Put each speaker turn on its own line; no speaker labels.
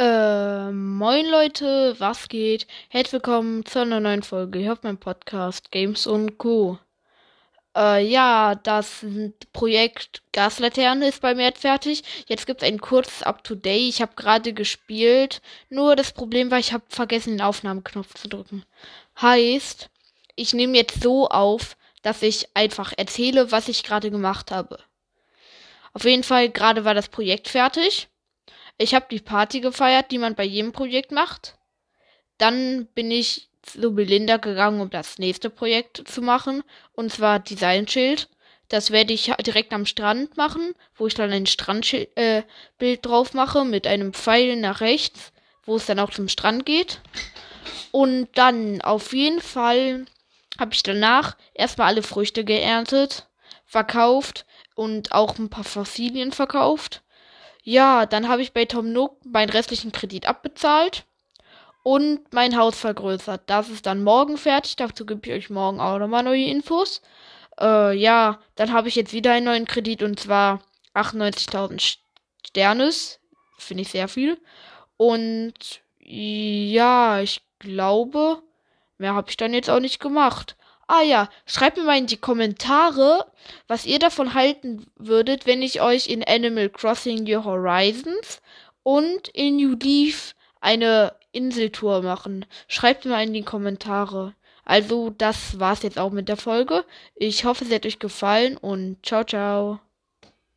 Äh, moin Leute, was geht? Herzlich willkommen zu einer neuen Folge hier auf meinem Podcast Games und Co. Äh, ja, das Projekt Gaslaterne ist bei mir jetzt fertig. Jetzt gibt es ein kurzes Up-to-Date. Ich habe gerade gespielt. Nur das Problem war, ich habe vergessen, den Aufnahmeknopf zu drücken. Heißt, ich nehme jetzt so auf, dass ich einfach erzähle, was ich gerade gemacht habe. Auf jeden Fall, gerade war das Projekt fertig. Ich habe die Party gefeiert, die man bei jedem Projekt macht. Dann bin ich zu Belinda gegangen, um das nächste Projekt zu machen. Und zwar Designschild. Das werde ich direkt am Strand machen, wo ich dann ein Strandbild äh, drauf mache mit einem Pfeil nach rechts, wo es dann auch zum Strand geht. Und dann auf jeden Fall habe ich danach erstmal alle Früchte geerntet, verkauft und auch ein paar Fossilien verkauft. Ja, dann habe ich bei Tom Nook meinen restlichen Kredit abbezahlt und mein Haus vergrößert. Das ist dann morgen fertig. Dazu gebe ich euch morgen auch nochmal neue Infos. Äh, ja, dann habe ich jetzt wieder einen neuen Kredit und zwar 98.000 Sternes. Finde ich sehr viel. Und ja, ich glaube, mehr habe ich dann jetzt auch nicht gemacht. Ah ja, schreibt mir mal in die Kommentare, was ihr davon halten würdet, wenn ich euch in Animal Crossing New Horizons und in New Leaf eine Inseltour machen. Schreibt mir mal in die Kommentare. Also, das war's jetzt auch mit der Folge. Ich hoffe, es hat euch gefallen und ciao, ciao.